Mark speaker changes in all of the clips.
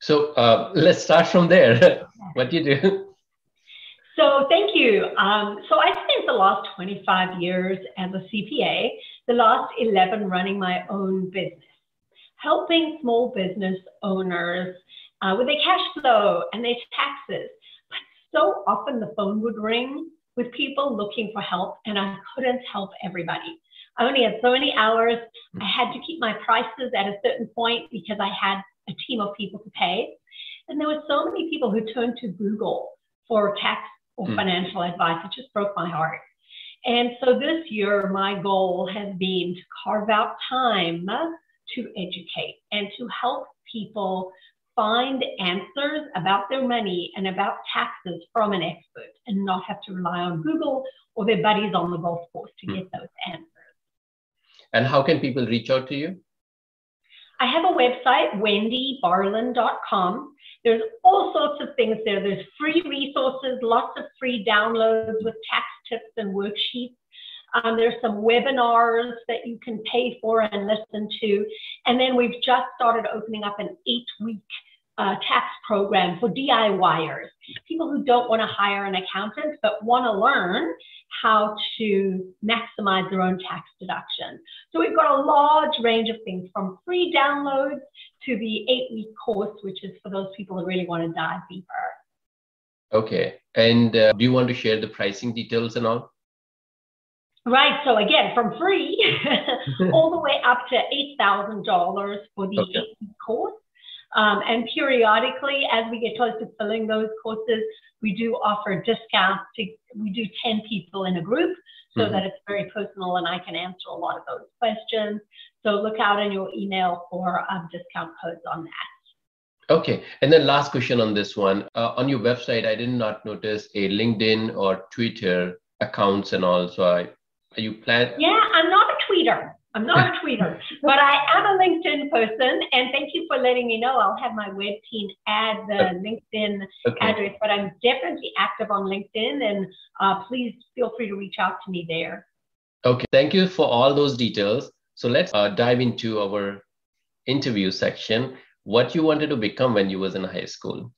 Speaker 1: So uh, let's start from there. what do you do?
Speaker 2: So thank you. Um, so I spent the last 25 years as a CPA, the last 11 running my own business, helping small business owners uh, with their cash flow and their taxes. But so often the phone would ring with people looking for help, and I couldn't help everybody. I only had so many hours. I had to keep my prices at a certain point because I had a team of people to pay. And there were so many people who turned to Google for tax or mm. financial advice. It just broke my heart. And so this year, my goal has been to carve out time to educate and to help people find answers about their money and about taxes from an expert and not have to rely on Google or their buddies on the golf course to mm. get those answers.
Speaker 1: And how can people reach out to you?
Speaker 2: I have a website, wendybarlin.com. There's all sorts of things there. There's free resources, lots of free downloads with tax tips and worksheets. Um, there's some webinars that you can pay for and listen to. And then we've just started opening up an eight week uh, tax program for DIYers, people who don't want to hire an accountant but want to learn how to maximize their own tax deduction. So we've got a large range of things from free downloads to the eight week course, which is for those people who really want to dive deeper.
Speaker 1: Okay. And uh, do you want to share the pricing details and all?
Speaker 2: Right. So again, from free all the way up to $8,000 for the okay. eight week course. Um, and periodically, as we get close to filling those courses, we do offer discounts to, we do 10 people in a group so mm-hmm. that it's very personal and I can answer a lot of those questions. So look out in your email for um, discount codes on that.
Speaker 1: Okay. And then last question on this one. Uh, on your website, I did not notice a LinkedIn or Twitter accounts and all. So I, are you plan?
Speaker 2: Yeah, I'm not a tweeter. I'm not a tweeter, but I am a LinkedIn person. And thank you for letting me know. I'll have my web team add the LinkedIn okay. address, but I'm definitely active on LinkedIn. And uh, please feel free to reach out to me there.
Speaker 1: Okay. Thank you for all those details. So let's uh, dive into our interview section. What you wanted to become when you was in high school?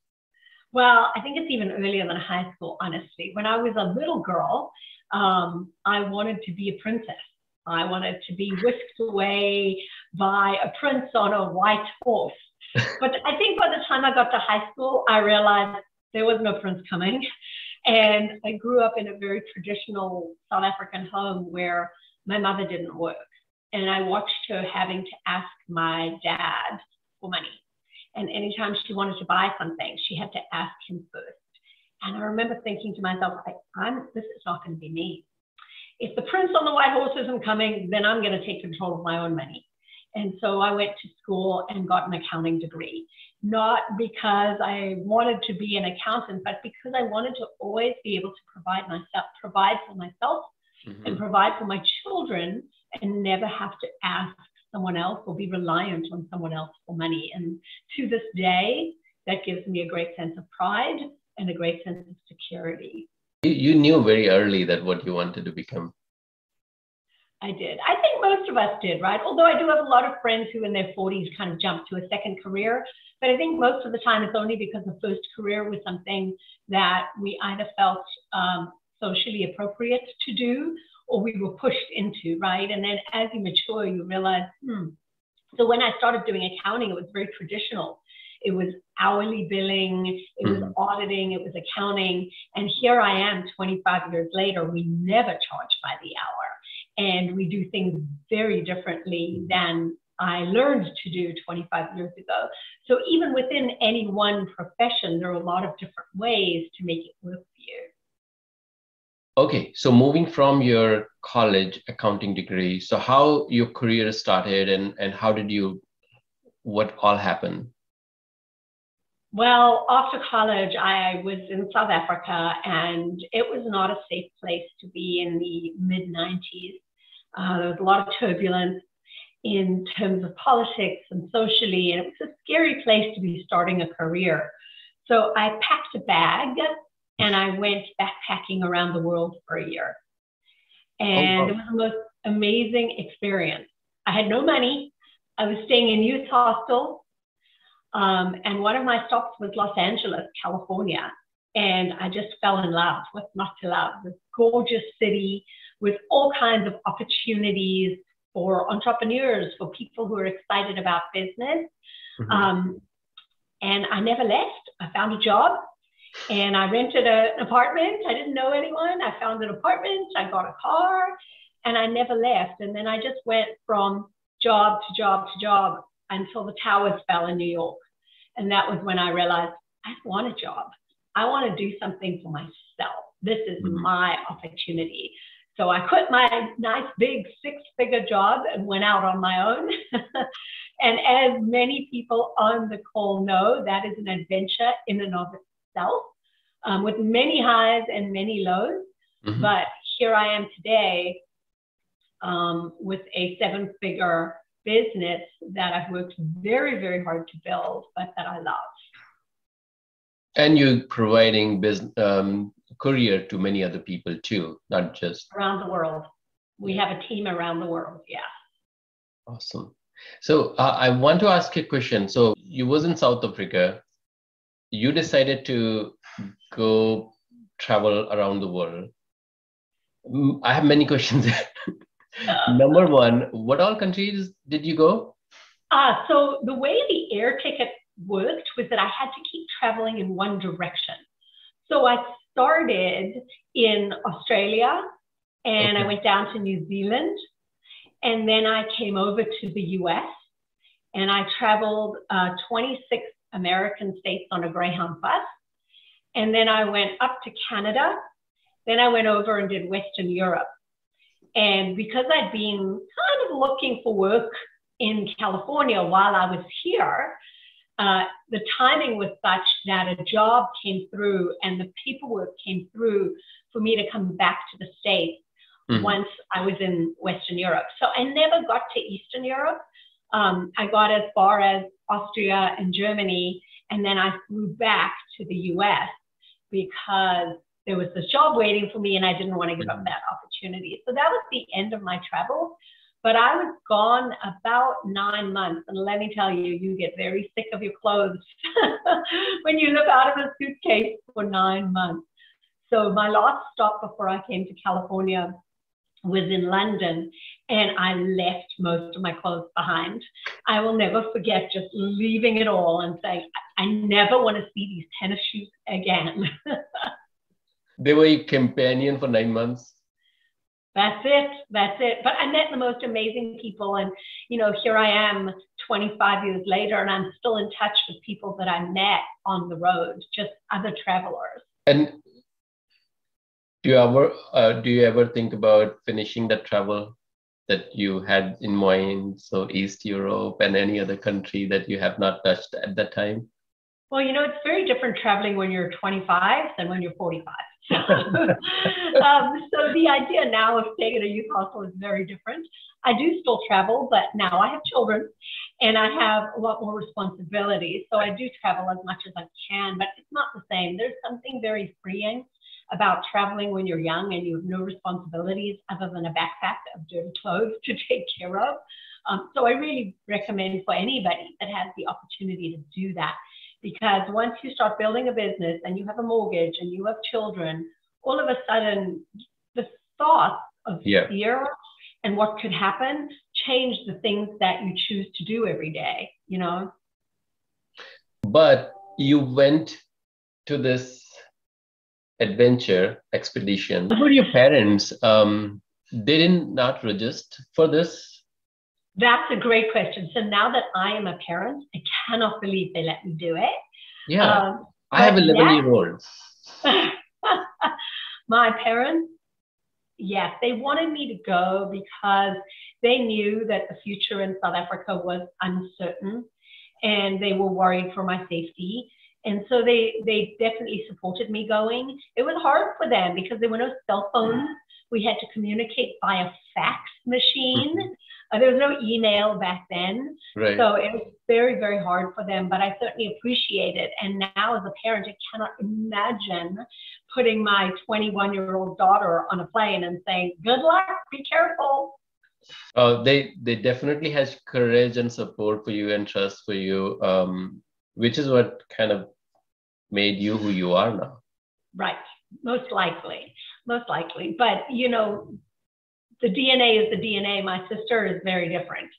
Speaker 2: Well, I think it's even earlier than high school, honestly. When I was a little girl, um, I wanted to be a princess. I wanted to be whisked away by a prince on a white horse. But I think by the time I got to high school, I realized there was no prince coming. And I grew up in a very traditional South African home where my mother didn't work. And I watched her having to ask my dad for money. And anytime she wanted to buy something, she had to ask him first. And I remember thinking to myself, I'm, this is not going to be me if the prince on the white horse isn't coming, then I'm going to take control of my own money. And so I went to school and got an accounting degree, not because I wanted to be an accountant, but because I wanted to always be able to provide myself, provide for myself mm-hmm. and provide for my children and never have to ask someone else or be reliant on someone else for money. And to this day, that gives me a great sense of pride and a great sense of security.
Speaker 1: You knew very early that what you wanted to become.
Speaker 2: I did. I think most of us did, right? Although I do have a lot of friends who in their 40s kind of jumped to a second career. But I think most of the time it's only because the first career was something that we either felt um, socially appropriate to do or we were pushed into, right? And then as you mature, you realize, hmm. So when I started doing accounting, it was very traditional it was hourly billing, it was mm-hmm. auditing, it was accounting. And here I am 25 years later, we never charge by the hour. And we do things very differently than I learned to do 25 years ago. So even within any one profession, there are a lot of different ways to make it work for you.
Speaker 1: Okay, so moving from your college accounting degree, so how your career started and, and how did you, what all happened?
Speaker 2: Well, after college, I was in South Africa, and it was not a safe place to be in the mid 90s. Uh, there was a lot of turbulence in terms of politics and socially, and it was a scary place to be starting a career. So I packed a bag and I went backpacking around the world for a year. And oh, it was the most amazing experience. I had no money. I was staying in youth hostels Um, and one of my stops was Los Angeles, California. And I just fell in love with not to love, this gorgeous city with all kinds of opportunities for entrepreneurs, for people who are excited about business. Mm-hmm. Um, and I never left. I found a job and I rented a, an apartment. I didn't know anyone. I found an apartment. I got a car and I never left. And then I just went from job to job to job until the towers fell in New York. And that was when I realized I want a job. I want to do something for myself. This is mm-hmm. my opportunity. So I quit my nice big six figure job and went out on my own. and as many people on the call know, that is an adventure in and of itself um, with many highs and many lows. Mm-hmm. But here I am today um, with a seven figure business that I've worked very, very hard to build, but that I love.
Speaker 1: And you're providing business, um, courier to many other people too, not just
Speaker 2: around the world. We have a team around the world. Yeah.
Speaker 1: Awesome. So uh, I want to ask a question. So you was in South Africa. You decided to go travel around the world. I have many questions. Number one, what all countries did you go?
Speaker 2: Uh, so the way the air ticket worked was that I had to keep traveling in one direction. So I started in Australia and okay. I went down to New Zealand and then I came over to the US and I traveled uh, 26 American states on a Greyhound bus. And then I went up to Canada. Then I went over and did Western Europe. And because I'd been kind of looking for work in California while I was here, uh, the timing was such that a job came through and the paperwork came through for me to come back to the States mm-hmm. once I was in Western Europe. So I never got to Eastern Europe. Um, I got as far as Austria and Germany, and then I flew back to the US because there was this job waiting for me and I didn't want to give up mm-hmm. that opportunity. So that was the end of my travel. But I was gone about nine months. And let me tell you, you get very sick of your clothes when you live out of a suitcase for nine months. So my last stop before I came to California was in London and I left most of my clothes behind. I will never forget just leaving it all and saying, I never want to see these tennis shoes again.
Speaker 1: they were your companion for nine months.
Speaker 2: That's it. That's it. But I met the most amazing people. And, you know, here I am 25 years later, and I'm still in touch with people that I met on the road, just other travelers.
Speaker 1: And do you ever uh, do you ever think about finishing that travel that you had in mind so east europe and any other country that you have not touched at that time
Speaker 2: well you know it's very different traveling when you're 25 than when you're 45 um, so the idea now of staying in a youth hostel is very different. I do still travel, but now I have children and I have a lot more responsibilities. So I do travel as much as I can, but it's not the same. There's something very freeing about traveling when you're young and you have no responsibilities other than a backpack of dirty clothes to take care of. Um, so I really recommend for anybody that has the opportunity to do that because once you start building a business and you have a mortgage and you have children, all of a sudden the thought of yeah. fear and what could happen change the things that you choose to do every day, you know?
Speaker 1: But you went to this adventure expedition. What were your parents? Um, they did not register for this
Speaker 2: that's a great question. So now that I am a parent, I cannot believe they let me do it.
Speaker 1: Yeah. Um, I have 11 yes, year olds.
Speaker 2: my parents, yes, they wanted me to go because they knew that the future in South Africa was uncertain and they were worried for my safety. And so they, they definitely supported me going. It was hard for them because there were no cell phones. We had to communicate via fax machine. Mm-hmm. Uh, there was no email back then. Right. So it was very, very hard for them, but I certainly appreciate it. And now as a parent, I cannot imagine putting my 21 year old daughter on a plane and saying, good luck, be careful.
Speaker 1: Uh, they they definitely has courage and support for you and trust for you. Um, which is what kind of made you who you are now.
Speaker 2: Right. Most likely. Most likely. But, you know, the DNA is the DNA. My sister is very different.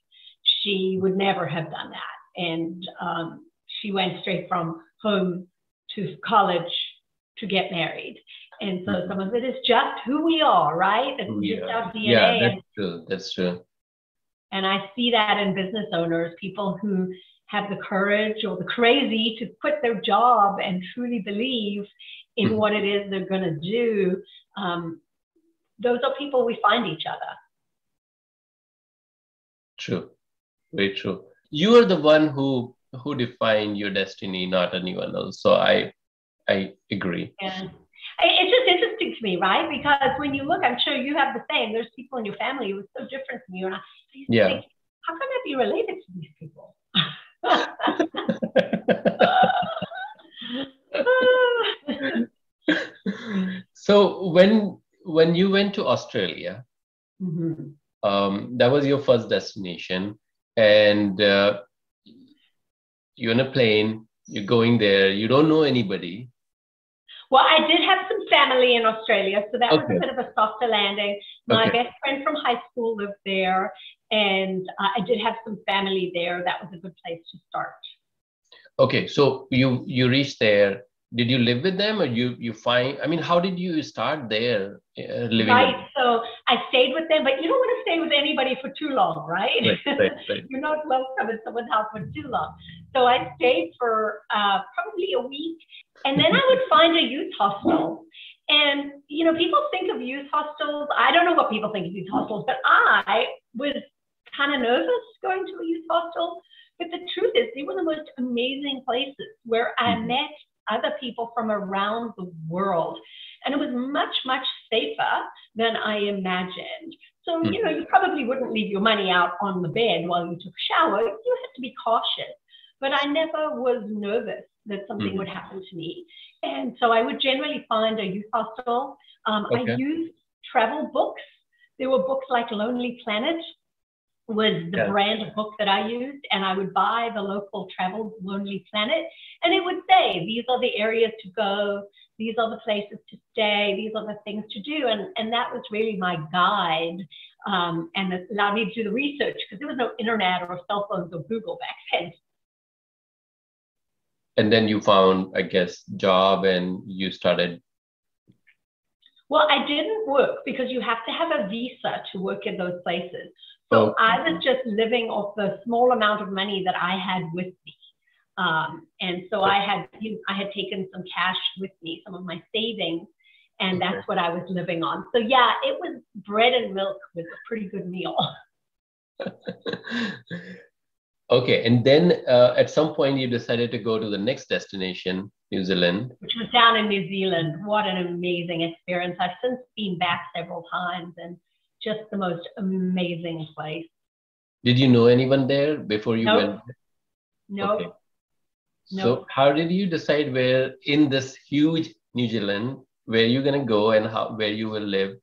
Speaker 2: She would never have done that. And um, she went straight from home to college to get married. And so mm-hmm. some of it is just who we are, right? It's yeah. just our DNA.
Speaker 1: Yeah, that's true. That's true.
Speaker 2: And I see that in business owners, people who have the courage or the crazy to quit their job and truly believe in mm-hmm. what it is they're going to do. Um, those are people we find each other.
Speaker 1: True, very true. You are the one who who defined your destiny, not anyone else. So I I agree.
Speaker 2: Yeah. It's just interesting to me, right? Because when you look, I'm sure you have the same. There's people in your family who are so different from you, and I, I
Speaker 1: yeah. Think,
Speaker 2: how can I be related to these people?
Speaker 1: so when when you went to Australia, mm-hmm. um, that was your first destination, and uh, you're in a plane. You're going there. You don't know anybody.
Speaker 2: Well, I did have some family in Australia, so that okay. was a bit of a softer landing. My okay. best friend from high school lived there, and uh, I did have some family there. That was a good place to start.
Speaker 1: Okay, so you you reached there did you live with them or you you find i mean how did you start there uh, living
Speaker 2: right so i stayed with them but you don't want to stay with anybody for too long right, right, right, right. you're not welcome in someone's house for too long so i stayed for uh, probably a week and then i would find a youth hostel and you know people think of youth hostels i don't know what people think of youth hostels but i was kind of nervous going to a youth hostel but the truth is, they were the most amazing places where I mm-hmm. met other people from around the world. And it was much, much safer than I imagined. So, mm-hmm. you know, you probably wouldn't leave your money out on the bed while you took a shower. You had to be cautious. But I never was nervous that something mm-hmm. would happen to me. And so I would generally find a youth hostel. Um, okay. I used travel books. There were books like Lonely Planet was the yeah. brand of book that I used, and I would buy the local travel Lonely Planet, and it would say these are the areas to go, these are the places to stay, these are the things to do, and and that was really my guide, um, and it allowed me to do the research because there was no internet or cell phones or Google back then.
Speaker 1: And then you found, I guess, job, and you started.
Speaker 2: Well, I didn't work because you have to have a visa to work in those places. So okay. I was just living off the small amount of money that I had with me. Um, and so I had I had taken some cash with me, some of my savings, and okay. that's what I was living on. So yeah, it was bread and milk was a pretty good meal.
Speaker 1: okay, and then uh, at some point you decided to go to the next destination, New Zealand,
Speaker 2: which was down in New Zealand. What an amazing experience! I've since been back several times and just the most amazing place.
Speaker 1: Did you know anyone there before you
Speaker 2: nope.
Speaker 1: went?
Speaker 2: No. Nope. Okay.
Speaker 1: Nope. So how did you decide where in this huge New Zealand where you're gonna go and how where you will live?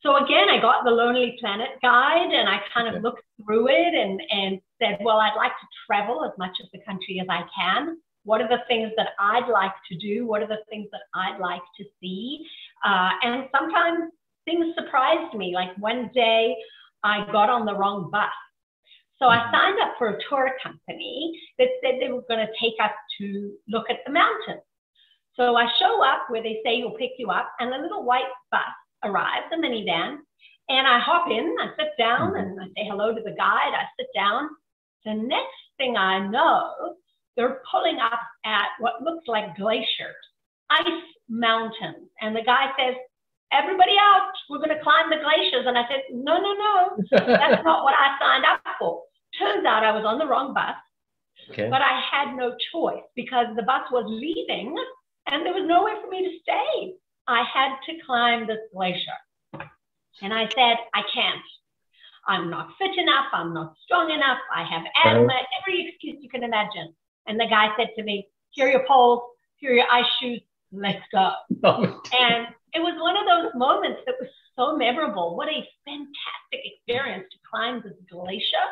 Speaker 2: So again, I got the Lonely Planet guide and I kind of okay. looked through it and and said, well, I'd like to travel as much of the country as I can. What are the things that I'd like to do? What are the things that I'd like to see? Uh, and sometimes things surprised me. Like one day I got on the wrong bus. So I signed up for a tour company that said they were going to take us to look at the mountains. So I show up where they say you'll pick you up, and a little white bus arrives, a minivan, and I hop in, I sit down, mm-hmm. and I say hello to the guide. I sit down. The next thing I know, they're pulling up at what looks like glaciers, ice mountains. And the guy says, everybody out, we're going to climb the glaciers. And I said, no, no, no, that's not what I signed up for. Turns out I was on the wrong bus, okay. but I had no choice because the bus was leaving and there was nowhere for me to stay. I had to climb this glacier. And I said, I can't. I'm not fit enough. I'm not strong enough. I have asthma, every excuse you can imagine. And the guy said to me, Here are your poles, here are your ice shoes, let's go. Oh, and it was one of those moments that was so memorable. What a fantastic experience to climb this glacier.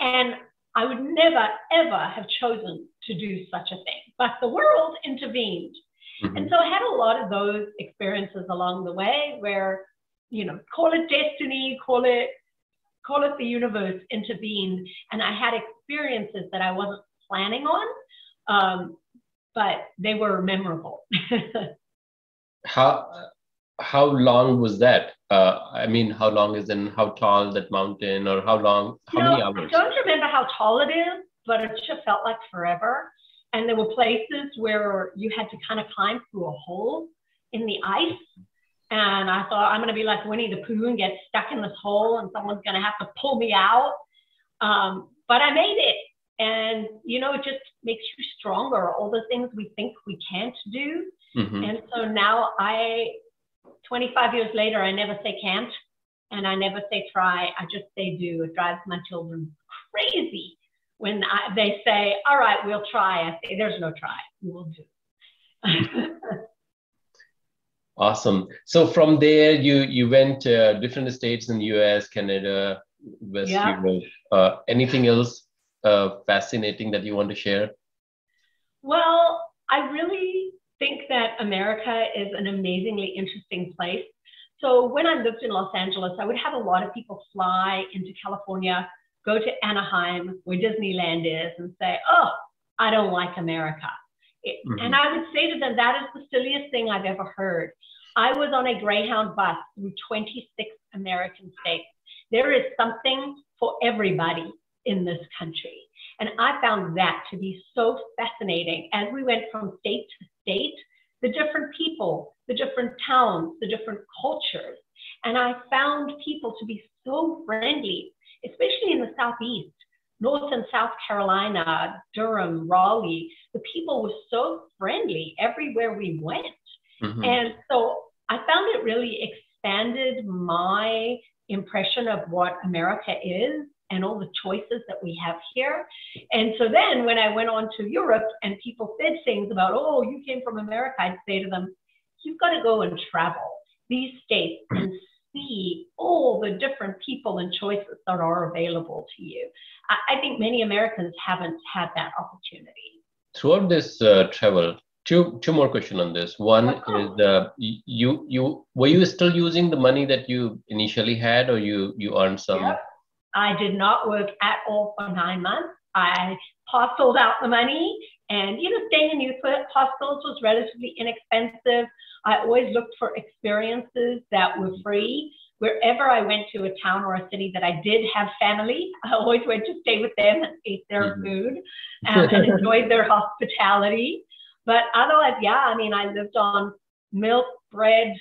Speaker 2: And I would never, ever have chosen to do such a thing. But the world intervened. Mm-hmm. And so I had a lot of those experiences along the way where, you know, call it destiny, call it call it the universe intervened. And I had experiences that I wasn't planning on, um, but they were memorable.
Speaker 1: how how long was that? Uh, I mean, how long is in how tall that mountain, or how long? How many hours?
Speaker 2: I don't remember how tall it is, but it just felt like forever. And there were places where you had to kind of climb through a hole in the ice. And I thought, I'm going to be like Winnie the Pooh and get stuck in this hole, and someone's going to have to pull me out. Um, but I made it. And, you know, it just makes you stronger. All the things we think we can't do. Mm-hmm. And so now I 25 years later, I never say can't and I never say try. I just say do. It drives my children crazy when I, they say, all right, we'll try. I say, there's no try. We will do.
Speaker 1: awesome. So from there, you, you went to different states in the US, Canada, West yeah. Europe. Uh, anything else uh, fascinating that you want to share?
Speaker 2: Well, I really think that America is an amazingly interesting place. So when I lived in Los Angeles, I would have a lot of people fly into California, go to Anaheim, where Disneyland is, and say, oh, I don't like America. It, mm-hmm. And I would say to them, that is the silliest thing I've ever heard. I was on a Greyhound bus through 26 American states. There is something for everybody in this country. And I found that to be so fascinating as we went from state to state, the different people, the different towns, the different cultures. And I found people to be so friendly, especially in the Southeast, North and South Carolina, Durham, Raleigh. The people were so friendly everywhere we went. Mm-hmm. And so I found it really expanded my impression of what America is and all the choices that we have here. And so then when I went on to Europe and people said things about, oh, you came from America, I'd say to them, you've got to go and travel these states and see all the different people and choices that are available to you. I, I think many Americans haven't had that opportunity.
Speaker 1: Throughout this uh, travel, two two more questions on this. One is uh, you you were you still using the money that you initially had, or you you earned some?
Speaker 2: Yep. I did not work at all for nine months. I hosteled out the money and, you know, staying in youth hostels was relatively inexpensive. I always looked for experiences that were free. Wherever I went to a town or a city that I did have family, I always went to stay with them and ate their mm-hmm. food um, and enjoyed their hospitality. But otherwise, yeah, I mean, I lived on milk, bread,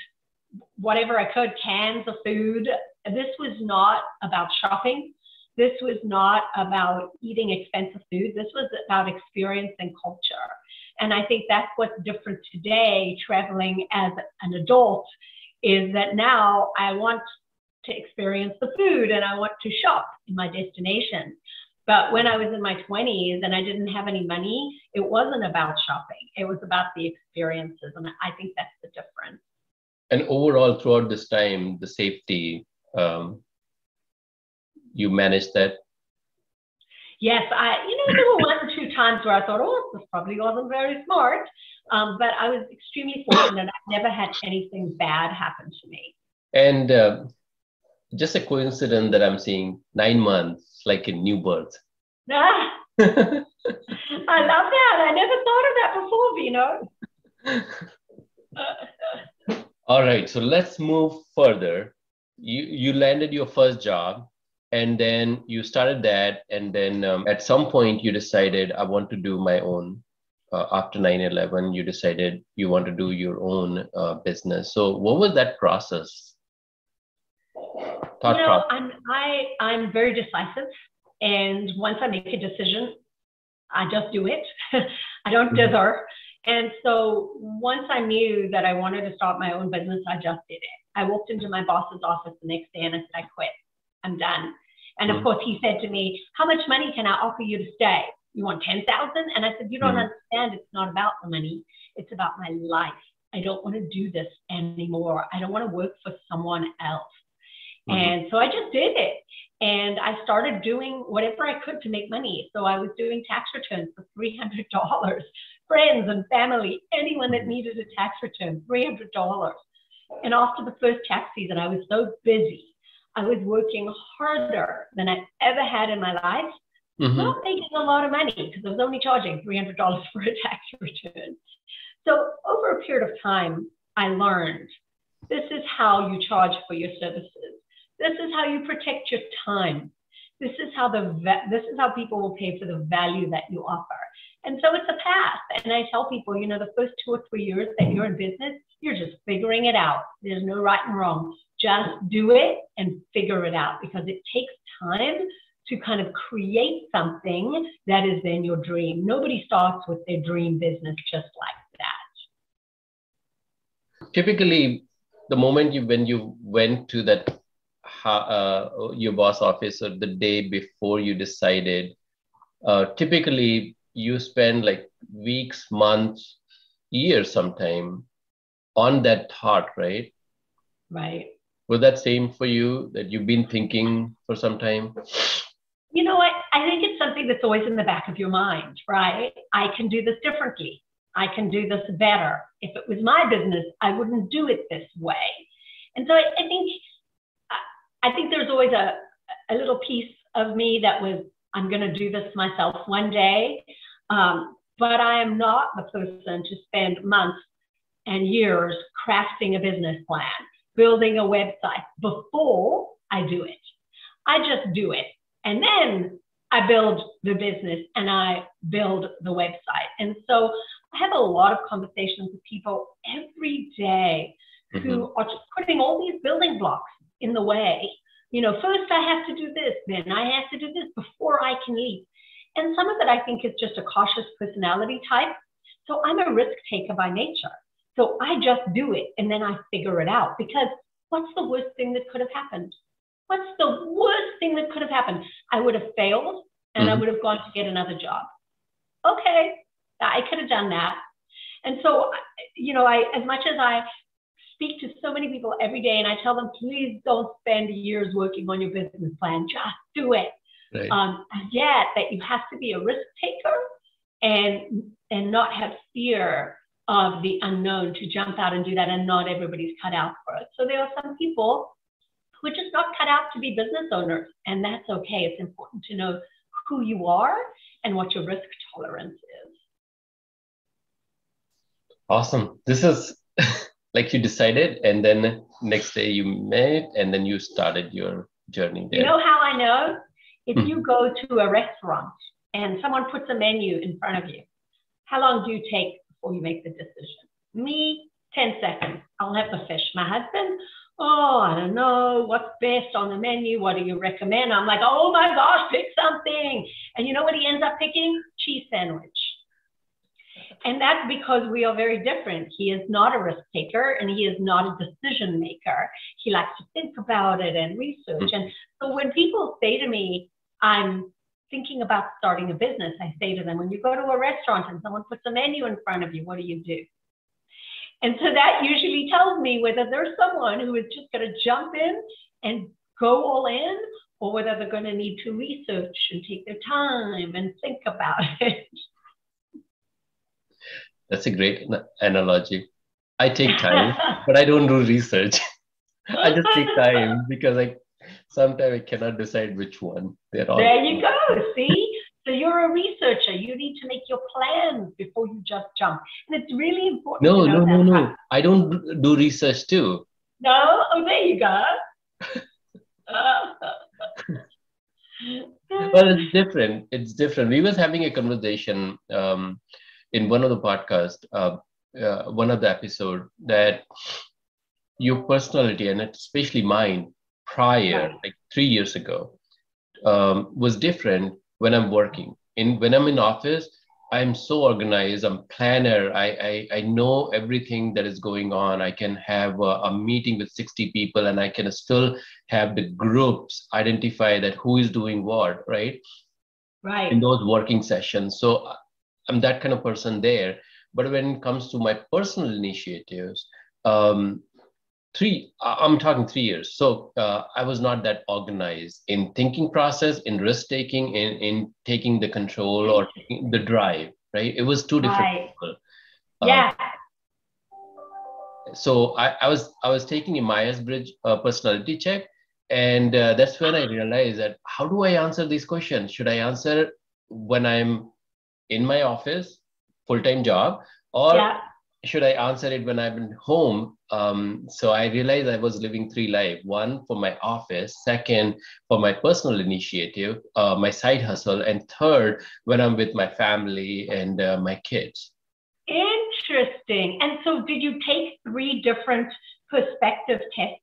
Speaker 2: whatever I could, cans of food. This was not about shopping. This was not about eating expensive food. This was about experience and culture. And I think that's what's different today, traveling as an adult, is that now I want to experience the food and I want to shop in my destination. But when I was in my 20s and I didn't have any money, it wasn't about shopping. It was about the experiences. And I think that's the difference
Speaker 1: and overall throughout this time the safety um, you managed that
Speaker 2: yes i you know there were one or two times where i thought oh this probably wasn't very smart um, but i was extremely fortunate i never had anything bad happen to me
Speaker 1: and uh, just a coincidence that i'm seeing nine months like a new birth
Speaker 2: ah, i love that i never thought of that before Vinod.
Speaker 1: All right, so let's move further. You you landed your first job, and then you started that, and then um, at some point you decided I want to do my own. Uh, after 9/11, you decided you want to do your own uh, business. So what was that process?
Speaker 2: Thought you know, process. I'm I I'm very decisive, and once I make a decision, I just do it. I don't mm-hmm. dither. And so once I knew that I wanted to start my own business, I just did it. I walked into my boss's office the next day and I said, I quit. I'm done. And of mm. course, he said to me, How much money can I offer you to stay? You want 10,000? And I said, You don't mm. understand. It's not about the money, it's about my life. I don't want to do this anymore. I don't want to work for someone else. Mm-hmm. And so I just did it. And I started doing whatever I could to make money. So I was doing tax returns for $300. Friends and family, anyone that mm-hmm. needed a tax return, $300. And after the first tax season, I was so busy. I was working harder than I ever had in my life mm-hmm. not making a lot of money because I was only charging $300 for a tax return. So over a period of time, I learned this is how you charge for your services. This is how you protect your time. This is how the this is how people will pay for the value that you offer. And so it's a path. And I tell people, you know, the first two or three years that you're in business, you're just figuring it out. There's no right and wrong. Just do it and figure it out because it takes time to kind of create something that is then your dream. Nobody starts with their dream business just like that.
Speaker 1: Typically, the moment you when you went to that uh, your boss office or the day before you decided, uh, typically you spend like weeks, months, years, sometime on that thought, right?
Speaker 2: Right.
Speaker 1: Was that same for you that you've been thinking for some time?
Speaker 2: you know what? I think it's something that's always in the back of your mind, right? I can do this differently. I can do this better. If it was my business, I wouldn't do it this way. And so I, I think I think there's always a, a little piece of me that was, I'm going to do this myself one day. Um, but I am not the person to spend months and years crafting a business plan, building a website before I do it. I just do it. And then I build the business and I build the website. And so I have a lot of conversations with people every day mm-hmm. who are just putting all these building blocks in the way. You know, first I have to do this, then I have to do this before I can leave. And some of it I think is just a cautious personality type. So I'm a risk taker by nature. So I just do it and then I figure it out because what's the worst thing that could have happened? What's the worst thing that could have happened? I would have failed and mm-hmm. I would have gone to get another job. Okay, I could have done that. And so, you know, I as much as I speak to so many people every day and I tell them, please don't spend years working on your business plan, just do it. Right. Um, yet that you have to be a risk taker and and not have fear of the unknown to jump out and do that and not everybody's cut out for it. So there are some people who are just not cut out to be business owners. And that's okay. It's important to know who you are and what your risk tolerance is.
Speaker 1: Awesome. This is like you decided, and then next day you met, and then you started your journey there.
Speaker 2: You know how I know? If mm-hmm. you go to a restaurant and someone puts a menu in front of you, how long do you take before you make the decision? Me, 10 seconds. I'll have the fish. My husband, oh, I don't know, what's best on the menu? What do you recommend? I'm like, oh my gosh, pick something. And you know what he ends up picking? Cheese sandwich. And that's because we are very different. He is not a risk taker and he is not a decision maker. He likes to think about it and research. And so when people say to me, I'm thinking about starting a business, I say to them, when you go to a restaurant and someone puts a menu in front of you, what do you do? And so that usually tells me whether there's someone who is just going to jump in and go all in, or whether they're going to need to research and take their time and think about it.
Speaker 1: That's a great analogy. I take time, but I don't do research. I just take time because I sometimes I cannot decide which one.
Speaker 2: They're all. There you go. See, so you're a researcher. You need to make your plans before you just jump. And it's really important.
Speaker 1: No, no, no, no. I don't do research too.
Speaker 2: No? Oh, there you go.
Speaker 1: well, it's different. It's different. We was having a conversation um, in one of the podcasts, uh, uh, one of the episode that your personality and especially mine prior, right. like three years ago, um, was different when I'm working. In when I'm in office, I'm so organized. I'm planner. I, I, I know everything that is going on. I can have a, a, meeting with 60 people and I can still have the groups identify that who is doing what, right?
Speaker 2: Right.
Speaker 1: In those working sessions. So I'm that kind of person there. But when it comes to my personal initiatives, um, three i'm talking three years. So uh, i was not that organized in thinking process in risk taking in, in taking the control or the drive right? It was two different right. people.
Speaker 2: Uh, yeah.
Speaker 1: so I, I was i was taking a myers-briggs uh, personality check. And uh, that's when i realized that how do i answer these questions? Should i answer when i'm in my office full-time job or yeah should I answer it when I'm home? Um, so I realized I was living three lives: one for my office, second for my personal initiative, uh, my side hustle, and third when I'm with my family and uh, my kids.
Speaker 2: Interesting. And so, did you take three different perspective tests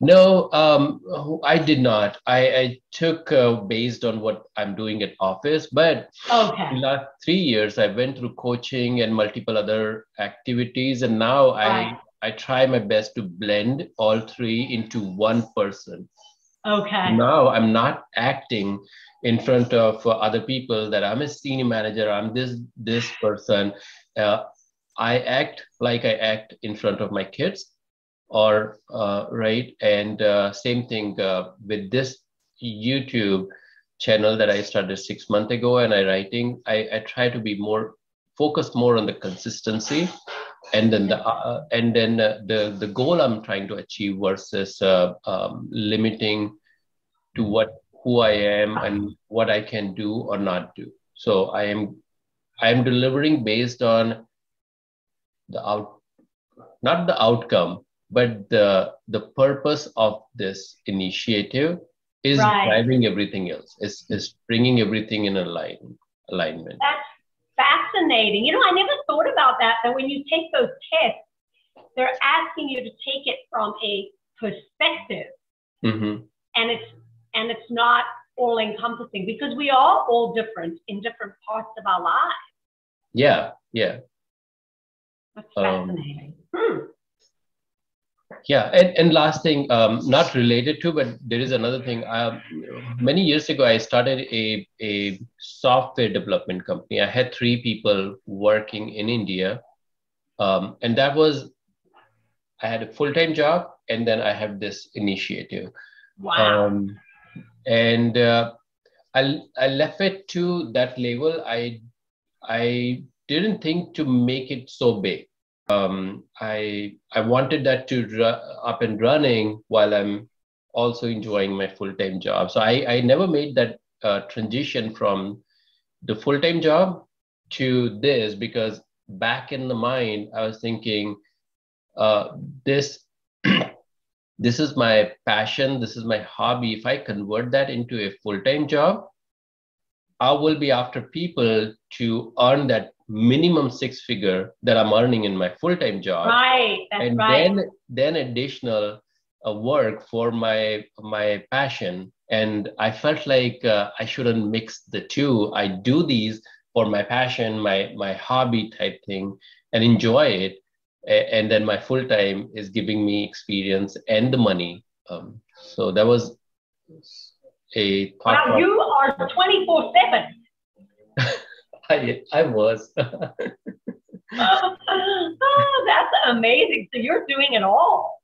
Speaker 1: no, um, I did not. I, I took uh, based on what I'm doing at office, but
Speaker 2: okay.
Speaker 1: last three years, I went through coaching and multiple other activities, and now right. I I try my best to blend all three into one person.
Speaker 2: Okay.
Speaker 1: Now I'm not acting in front of uh, other people that I'm a senior manager. I'm this this person. Uh, I act like I act in front of my kids or uh, right? And uh, same thing uh, with this youtube channel that i started six months ago and i writing I, I try to be more focused more on the consistency and then the uh, and then uh, the the goal i'm trying to achieve versus uh, um, limiting to what who i am and what i can do or not do. So i am i am delivering based on the out not the outcome but the the purpose of this initiative is right. driving everything else. Is is bringing everything in align, alignment.
Speaker 2: That's fascinating. You know i never thought about that that when you take those tests they're asking you to take it from a perspective.
Speaker 1: Mm-hmm.
Speaker 2: and it's and it's not all encompassing because we are all different in different parts of our lives.
Speaker 1: Yeah yeah.
Speaker 2: That's fascinating. Um, hmm.
Speaker 1: Yeah, and, and last thing, um, not related to, but there is another thing. Um, many years ago, I started a, a software development company. I had three people working in India. Um, and that was, I had a full time job, and then I have this initiative.
Speaker 2: Wow.
Speaker 1: Um, and uh, I, I left it to that level. I, I didn't think to make it so big um, I I wanted that to ru- up and running while I'm also enjoying my full time job. So I I never made that uh, transition from the full time job to this because back in the mind I was thinking uh, this this is my passion this is my hobby if I convert that into a full time job I will be after people to earn that minimum six figure that I'm earning in my full time job.
Speaker 2: Right. That's
Speaker 1: and
Speaker 2: right.
Speaker 1: then then additional uh, work for my my passion. And I felt like uh, I shouldn't mix the two. I do these for my passion, my my hobby type thing, and enjoy it. And then my full time is giving me experience and the money. Um, so that was a
Speaker 2: thought. Wow, you are twenty four seven.
Speaker 1: I, I was.
Speaker 2: oh, that's amazing. So you're doing it all.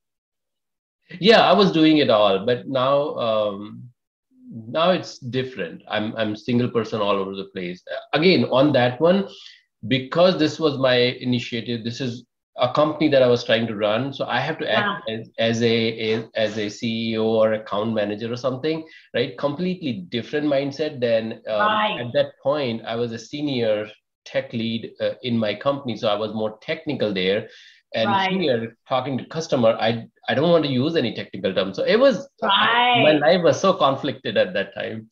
Speaker 1: Yeah, I was doing it all, but now um, now it's different. I'm I'm single person all over the place. Again, on that one, because this was my initiative. This is a company that I was trying to run. So I have to act as, as a, a, as a CEO or account manager or something, right? Completely different mindset than um, right. at that point. I was a senior tech lead uh, in my company, so I was more technical there. And right. here, talking to customer, I I don't want to use any technical terms. So it was
Speaker 2: right.
Speaker 1: my life was so conflicted at that time.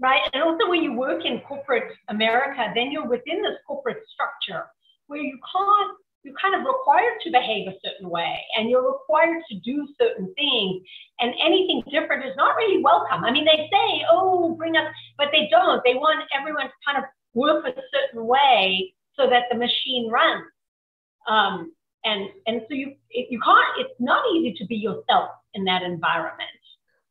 Speaker 2: Right, and also when you work in corporate America, then you're within this corporate structure where you can't you're kind of required to behave a certain way and you're required to do certain things and anything different is not really welcome. I mean they say oh bring up but they don't. They want everyone to kind of work a certain way so that the machine runs. Um, and and so you you can't it's not easy to be yourself in that environment.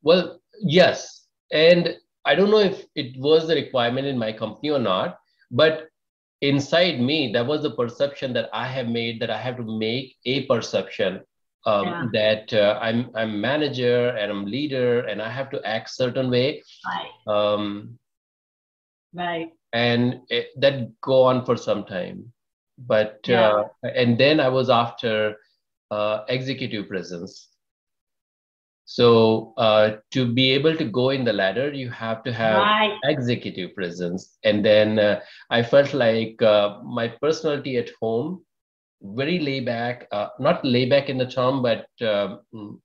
Speaker 1: Well yes. And i don't know if it was the requirement in my company or not but inside me that was the perception that i have made that i have to make a perception um, yeah. that uh, I'm I'm manager and I'm leader and I have to act certain way.
Speaker 2: Right.
Speaker 1: Um,
Speaker 2: right.
Speaker 1: And it, that go on for some time, but yeah. uh, and then I was after uh, executive presence. So uh, to be able to go in the ladder, you have to have right. executive presence. And then uh, I felt like uh, my personality at home very lay back, uh, not lay back in the term, but um,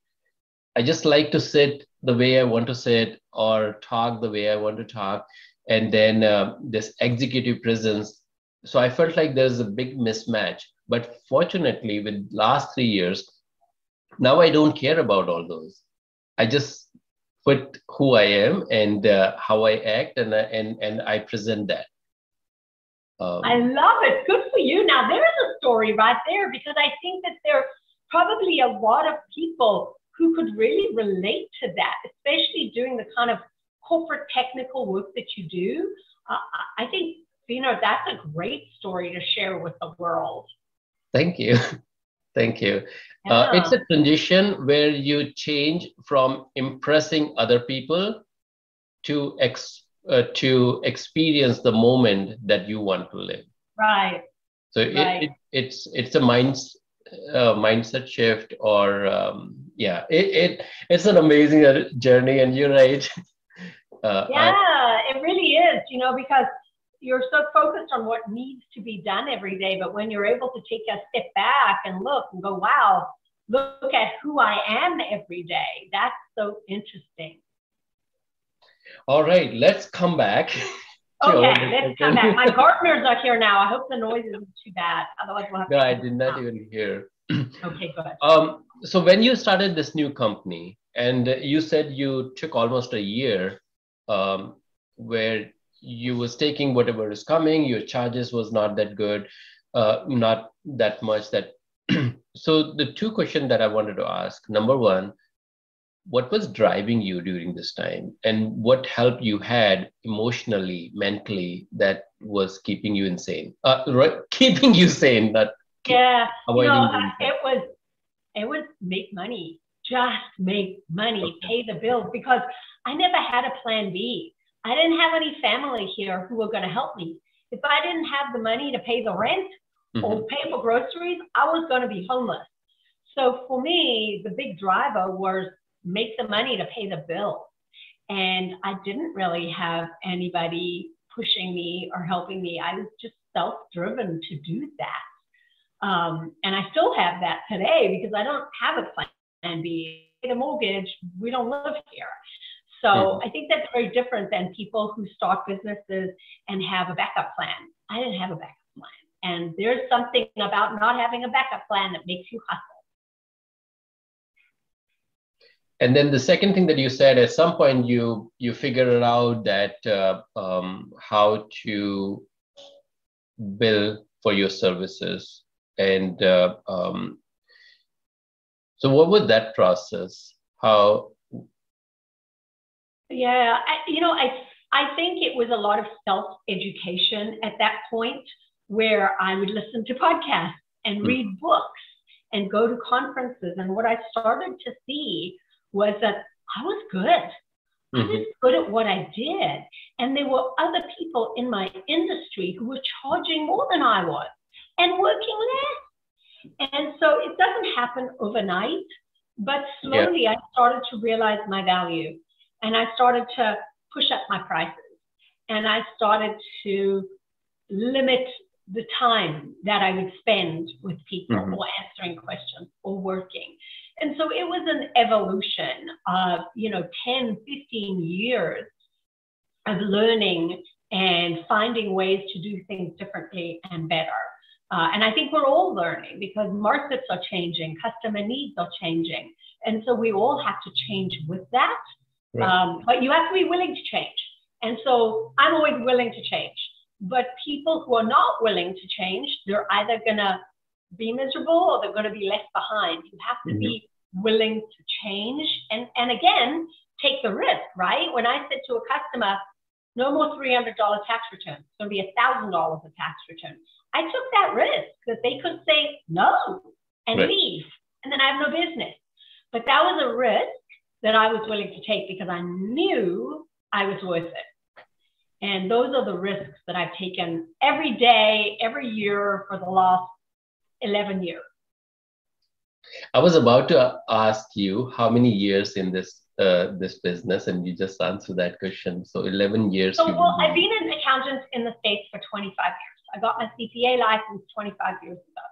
Speaker 1: I just like to sit the way I want to sit or talk the way I want to talk. And then uh, this executive presence. So I felt like there's a big mismatch. But fortunately, with last three years, now I don't care about all those. I just put who I am and uh, how I act, and and and I present that.
Speaker 2: Um, I love it. Good for you. Now there is a story right there because I think that there are probably a lot of people who could really relate to that, especially doing the kind of corporate technical work that you do. Uh, I think you know that's a great story to share with the world.
Speaker 1: Thank you. Thank you. Yeah. Uh, it's a transition where you change from impressing other people to ex- uh, to experience the moment that you want to live.
Speaker 2: Right.
Speaker 1: So right. It, it, it's it's a mind uh, mindset shift, or um, yeah, it, it it's an amazing uh, journey, and you're right.
Speaker 2: Uh, yeah, I, it really is. You know, because you're so focused on what needs to be done every day, but when you're able to take a step back and look and go, wow, look at who I am every day. That's so interesting.
Speaker 1: All right, let's come back.
Speaker 2: Okay, let's come back. My gardeners are here now. I hope the noise isn't too bad. Otherwise, we'll have
Speaker 1: no, I did not even hear.
Speaker 2: okay, good.
Speaker 1: Um, so when you started this new company, and you said you took almost a year, um, where you was taking whatever is coming, your charges was not that good, uh, not that much. That so the two questions that I wanted to ask. Number one, what was driving you during this time and what help you had emotionally mentally that was keeping you insane uh, right, keeping you sane not
Speaker 2: yeah you know, it was it was make money just make money okay. pay the bills because i never had a plan b i didn't have any family here who were going to help me if i didn't have the money to pay the rent mm-hmm. or pay for groceries i was going to be homeless so for me the big driver was make the money to pay the bill. And I didn't really have anybody pushing me or helping me. I was just self driven to do that. Um, and I still have that today because I don't have a plan B. The mortgage, we don't live here. So mm-hmm. I think that's very different than people who start businesses and have a backup plan. I didn't have a backup plan. And there's something about not having a backup plan that makes you hustle
Speaker 1: and then the second thing that you said at some point you you figured out that uh, um, how to bill for your services and uh, um, so what was that process how
Speaker 2: yeah I, you know i i think it was a lot of self education at that point where i would listen to podcasts and mm. read books and go to conferences and what i started to see was that I was good. Mm-hmm. I was mm-hmm. good at what I did. And there were other people in my industry who were charging more than I was and working less. And so it doesn't happen overnight, but slowly yeah. I started to realize my value and I started to push up my prices and I started to limit the time that I would spend with people mm-hmm. or answering questions or working. And so it was an evolution of, you know, 10, 15 years of learning and finding ways to do things differently and better. Uh, and I think we're all learning because markets are changing, customer needs are changing. And so we all have to change with that. Right. Um, but you have to be willing to change. And so I'm always willing to change. But people who are not willing to change, they're either going to be miserable or they're going to be left behind. You have to mm-hmm. be willing to change and, and again, take the risk, right? When I said to a customer, no more $300 tax return, it's going to be $1,000 a tax return. I took that risk that they could say no and right. leave. And then I have no business. But that I was willing to take because I knew I was worth it. And those are the risks that I've taken every day, every year for the last 11 years.
Speaker 1: I was about to ask you how many years in this uh, this business, and you just answered that question. So 11 years.
Speaker 2: So, well, I've been an accountant in the States for 25 years. I got my CPA license 25 years ago.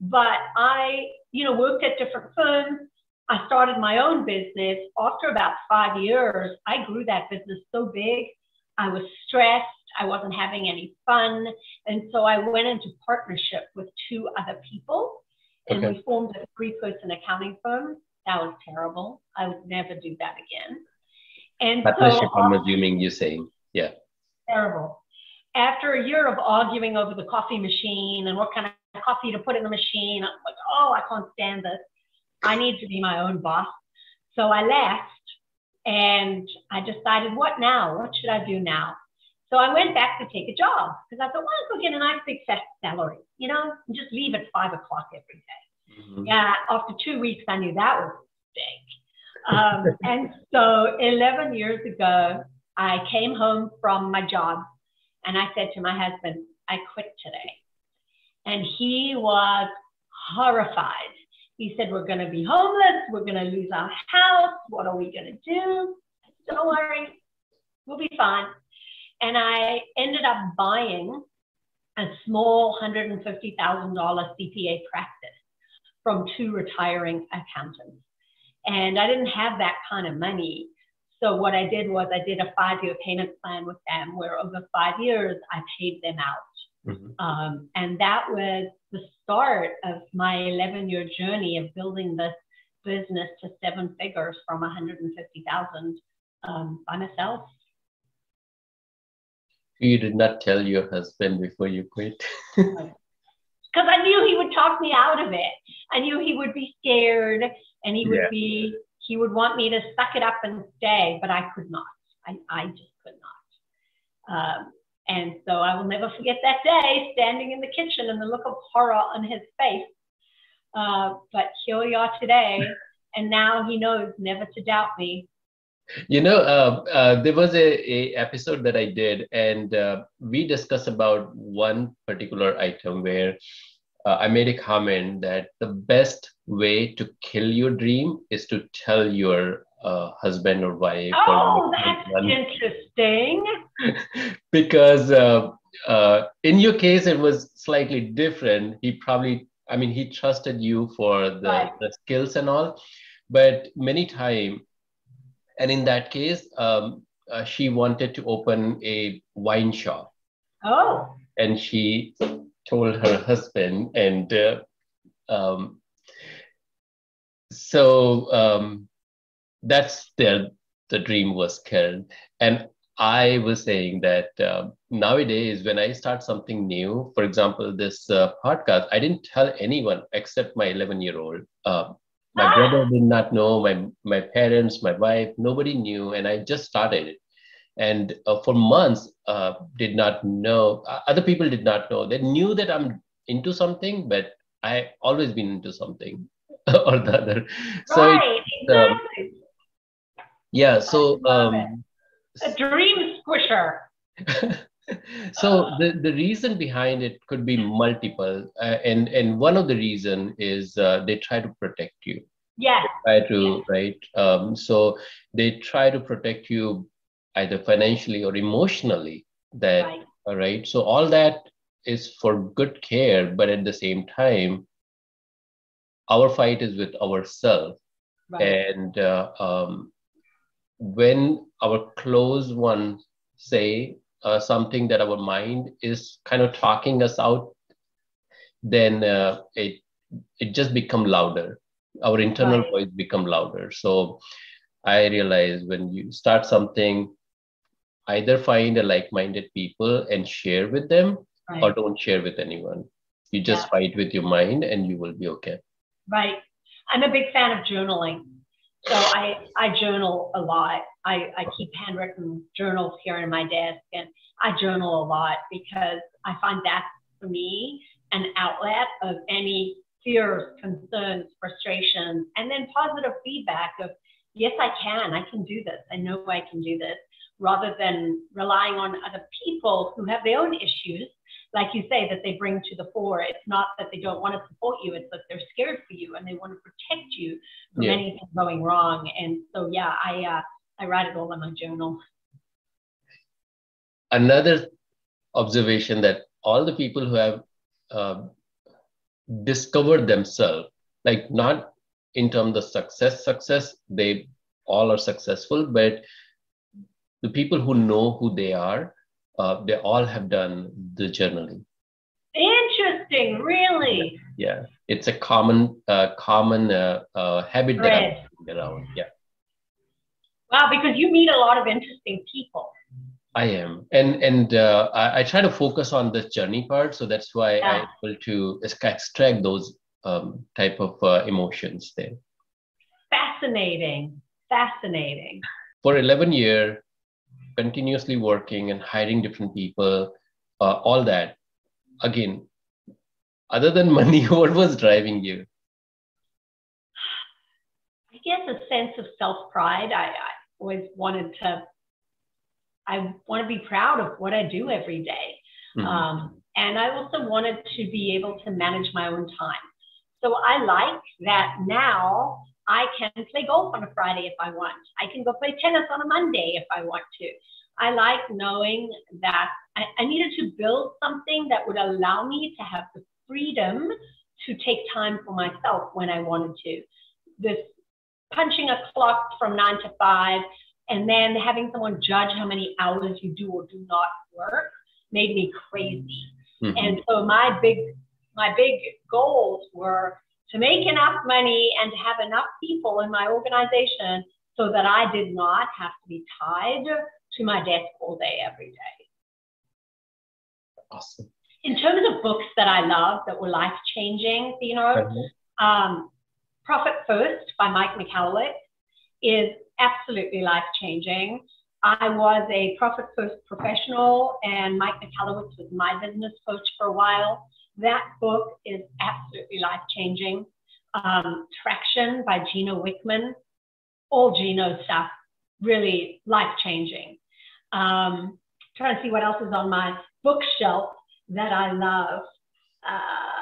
Speaker 2: But I, you know, worked at different firms. I started my own business. After about five years, I grew that business so big. I was stressed. I wasn't having any fun. And so I went into partnership with two other people and okay. we formed a three person accounting firm. That was terrible. I would never do that again.
Speaker 1: And partnership, so, I'm assuming you're saying, yeah.
Speaker 2: Terrible. After a year of arguing over the coffee machine and what kind of coffee to put in the machine, I'm like, oh, I can't stand this. I need to be my own boss. So I left and I decided, what now? What should I do now? So I went back to take a job because I thought, well, I'll go get a nice big fat salary, you know, and just leave at five o'clock every day. Mm-hmm. Yeah, after two weeks, I knew that was a mistake. Um, and so 11 years ago, I came home from my job and I said to my husband, I quit today. And he was horrified. He said, We're going to be homeless. We're going to lose our house. What are we going to do? Don't worry. We'll be fine. And I ended up buying a small $150,000 CPA practice from two retiring accountants. And I didn't have that kind of money. So what I did was I did a five-year payment plan with them where over five years I paid them out. Mm-hmm. Um, and that was the start of my 11 year journey of building this business to seven figures from 150,000 um, by myself.
Speaker 1: You did not tell your husband before you quit.
Speaker 2: Because I knew he would talk me out of it. I knew he would be scared and he would yeah. be, he would want me to suck it up and stay, but I could not. I, I just could not. Um, and so I will never forget that day standing in the kitchen and the look of horror on his face. Uh, but here we are today, and now he knows never to doubt me
Speaker 1: you know, uh, uh, there was a, a episode that I did, and uh, we discussed about one particular item where uh, I made a comment that the best way to kill your dream is to tell your uh, husband or wife.
Speaker 2: Oh, or that's interesting.
Speaker 1: because uh, in your case, it was slightly different. He probably, I mean, he trusted you for the, right. the skills and all, but many times and in that case, um, uh, she wanted to open a wine shop.
Speaker 2: Oh.
Speaker 1: And she told her husband, and uh, um, so um, that's the the dream was killed. And I was saying that uh, nowadays, when I start something new, for example, this uh, podcast, I didn't tell anyone except my 11 year old. Uh, my brother did not know, my, my parents, my wife, nobody knew. And I just started it. And uh, for months, uh, did not know, uh, other people did not know. They knew that I'm into something, but I always been into something or the other. So right, exactly. Um, yeah, so um,
Speaker 2: a dream squisher.
Speaker 1: so the, the reason behind it could be multiple uh, and and one of the reason is uh, they try to protect you
Speaker 2: yeah
Speaker 1: try to right um, so they try to protect you either financially or emotionally that right. all right so all that is for good care but at the same time our fight is with ourselves right. and uh, um, when our close ones say uh, something that our mind is kind of talking us out, then uh, it it just become louder. Our internal right. voice become louder. So I realize when you start something, either find a like-minded people and share with them, right. or don't share with anyone. You just yeah. fight with your mind, and you will be okay.
Speaker 2: Right. I'm a big fan of journaling. So I, I journal a lot. I, I keep handwritten journals here in my desk and I journal a lot because I find that for me an outlet of any fears, concerns, frustrations, and then positive feedback of, yes, I can. I can do this. I know I can do this. Rather than relying on other people who have their own issues, like you say, that they bring to the fore. It's not that they don't want to support you, it's that they're scared for you and they want to protect you from yeah. anything going wrong. And so, yeah, I, uh, I write it all in my journal.
Speaker 1: Another observation that all the people who have uh, discovered themselves, like not in terms of success, success, they all are successful, but the people who know who they are, uh, they all have done the journaling.
Speaker 2: Interesting, really.
Speaker 1: Yeah, it's a common, uh, common uh, uh habit that I'm around. Yeah.
Speaker 2: Wow, because you meet a lot of interesting people.
Speaker 1: I am, and and uh, I, I, try to focus on the journey part, so that's why yeah. I'm able to extract those um, type of uh, emotions there.
Speaker 2: Fascinating, fascinating.
Speaker 1: For 11 year, continuously working and hiring different people, uh, all that. Again, other than money, what was driving you?
Speaker 2: I guess a sense of self pride. I, I always wanted to I want to be proud of what I do every day. Mm-hmm. Um, and I also wanted to be able to manage my own time. So I like that now I can play golf on a Friday if I want. I can go play tennis on a Monday if I want to. I like knowing that I, I needed to build something that would allow me to have the freedom to take time for myself when I wanted to. This punching a clock from nine to five and then having someone judge how many hours you do or do not work made me crazy. Mm-hmm. And so my big my big goals were to make enough money and to have enough people in my organization so that I did not have to be tied to my desk all day every day.
Speaker 1: Awesome.
Speaker 2: In terms of books that I love that were life changing, you know, um, Profit First by Mike Michalowicz is absolutely life changing. I was a profit first professional, and Mike Michalowicz was my business coach for a while. That book is absolutely life changing. Um, Traction by Gino Wickman, all Gino stuff, really life changing. Um, trying to see what else is on my bookshelf that I love. Uh,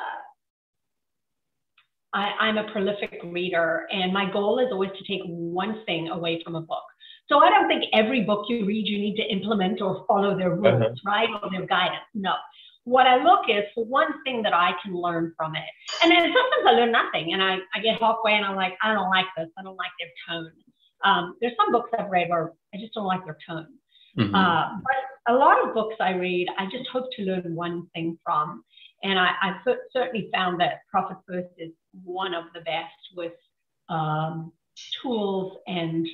Speaker 2: I, am a prolific reader, and my goal is always to take one thing away from a book. So I don't think every book you read you need to implement or follow their rules, uh-huh. right, or their guidance. No. What I look is for one thing that I can learn from it. And then sometimes I learn nothing, and I, I get halfway and I'm like, I don't like this. I don't like their tone. Um, there's some books I've read where I just don't like their tone. Mm-hmm. Uh, but a lot of books I read, I just hope to learn one thing from. And I, I certainly found that Profit First is one of the best with um, tools and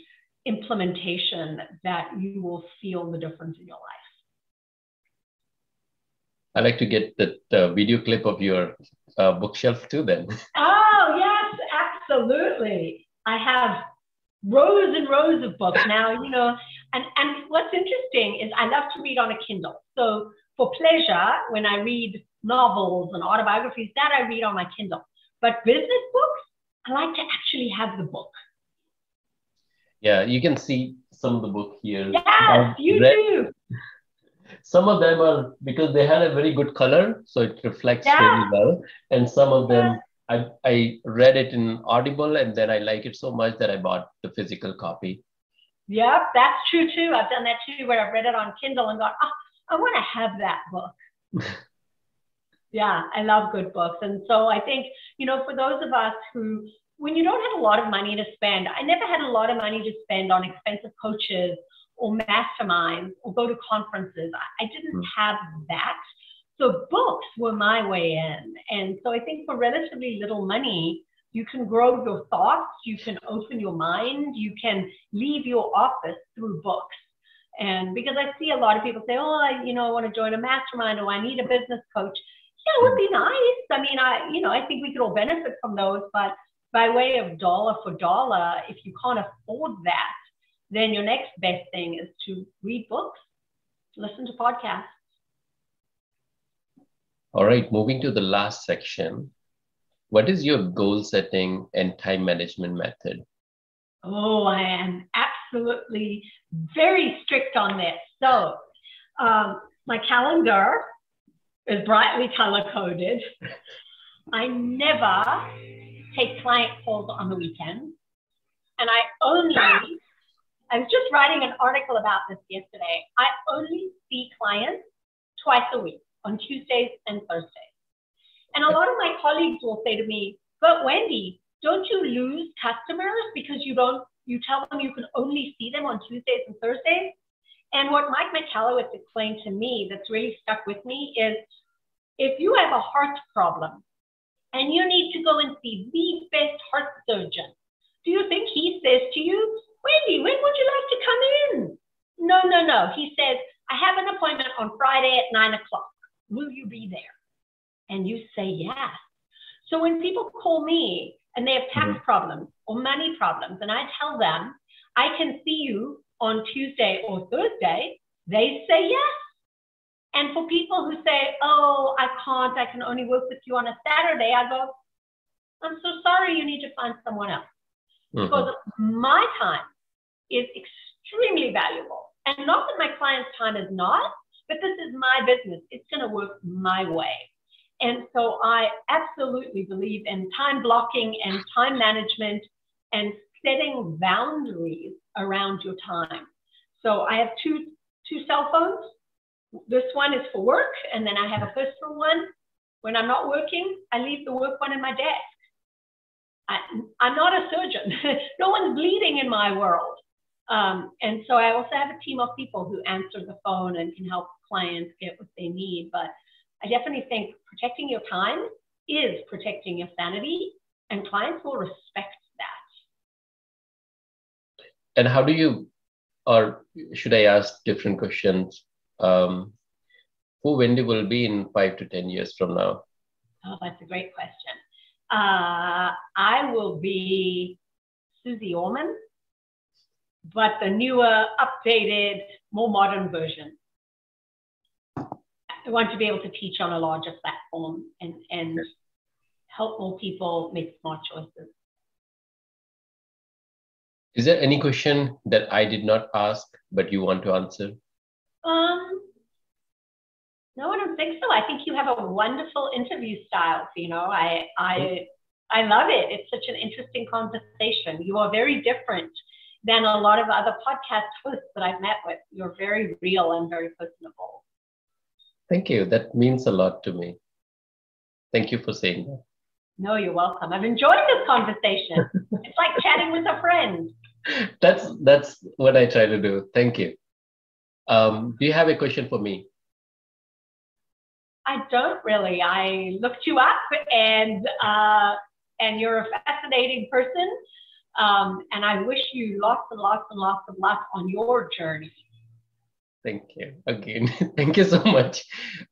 Speaker 2: implementation that you will feel the difference in your life.
Speaker 1: I like to get the, the video clip of your uh, bookshelf too, then.
Speaker 2: Oh, yes, absolutely. I have rows and rows of books now, you know. And, and what's interesting is I love to read on a Kindle. So for pleasure, when I read novels and autobiographies, that I read on my Kindle. But business books, I like to actually have the book.
Speaker 1: Yeah, you can see some of the book here.
Speaker 2: Yes, you read, do.
Speaker 1: Some of them are because they had a very good color, so it reflects yeah. really well. And some of them. I, I read it in Audible, and then I like it so much that I bought the physical copy.
Speaker 2: Yep, that's true too. I've done that too, where I've read it on Kindle and gone, oh, I want to have that book. Yeah, I love good books. And so I think, you know, for those of us who, when you don't have a lot of money to spend, I never had a lot of money to spend on expensive coaches or masterminds or go to conferences. I, didn't mm. have that. So books were my way in. And so I think for relatively little money, you can grow your thoughts, you can open your mind, you can leave your office through books. And because I see a lot of people say, oh, I, you know, I want to join a mastermind or I need a business coach yeah, it would be nice. I mean, I, you know, I think we could all benefit from those, but by way of dollar for dollar, if you can't afford that, then your next best thing is to read books, listen to podcasts.
Speaker 1: All right, moving to the last section. What is your goal setting and time management method?
Speaker 2: Oh, I am absolutely very strict on this. So, um, my calendar is brightly color coded. I never take client calls on the weekend. And I only, I was just writing an article about this yesterday. I only see clients twice a week on Tuesdays and Thursdays. And a lot of my colleagues will say to me, but Wendy, don't you lose customers because you don't, you tell them you can only see them on Tuesdays and Thursdays? And what Mike Michalowicz explained to me that's really stuck with me is if you have a heart problem and you need to go and see the best heart surgeon, do you think he says to you, Wendy, when would you like to come in? No, no, no. He says, I have an appointment on Friday at nine o'clock. Will you be there? And you say yes. So when people call me and they have tax mm-hmm. problems or money problems, and I tell them, I can see you on Tuesday or Thursday, they say yes. And for people who say, oh, I can't, I can only work with you on a Saturday, I go, I'm so sorry, you need to find someone else. Mm-hmm. Because my time is extremely valuable. And not that my client's time is not, but this is my business. It's going to work my way. And so I absolutely believe in time blocking and time management and setting boundaries around your time. So I have two two cell phones. This one is for work, and then I have a personal one. When I'm not working, I leave the work one in my desk. I, am not a surgeon. no one's bleeding in my world. Um, and so I also have a team of people who answer the phone and can help clients get what they need. But I definitely think protecting your time is protecting your sanity, and clients will respect that.
Speaker 1: And how do you, or should I ask different questions? Um, who Wendy will be in five to 10 years from now?
Speaker 2: Oh, that's a great question. Uh, I will be Suze Orman, but the newer, updated, more modern version. I want to be able to teach on a larger platform and, and help more people make smart choices.
Speaker 1: Is there any question that I did not ask but you want to answer?
Speaker 2: Um, no, I don't think so. I think you have a wonderful interview style. You know, I I I love it. It's such an interesting conversation. You are very different than a lot of other podcast hosts that I've met with. You're very real and very personable.
Speaker 1: Thank you. That means a lot to me. Thank you for saying that.
Speaker 2: No, you're welcome. I've enjoyed this conversation. it's like chatting with a friend.
Speaker 1: That's that's what I try to do. Thank you. Um, do you have a question for me?
Speaker 2: I don't really. I looked you up, and uh, and you're a fascinating person. Um, and I wish you lots and lots and lots of luck on your journey.
Speaker 1: Thank you again. Thank you so much.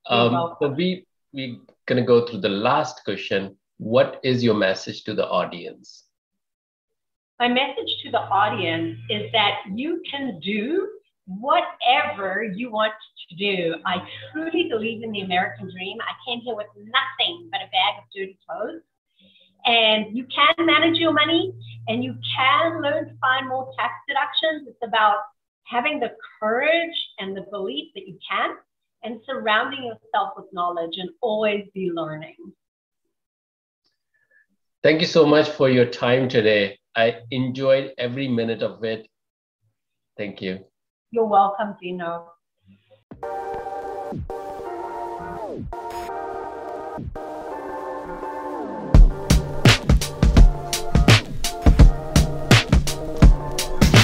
Speaker 1: Um, so we we're gonna go through the last question. What is your message to the audience?
Speaker 2: My message to the audience is that you can do whatever you want to do. I truly believe in the American dream. I came here with nothing but a bag of dirty clothes. And you can manage your money and you can learn to find more tax deductions. It's about having the courage and the belief that you can and surrounding yourself with knowledge and always be learning.
Speaker 1: Thank you so much for your time today. I enjoyed every minute of it. Thank you.
Speaker 2: You're welcome, Vinod.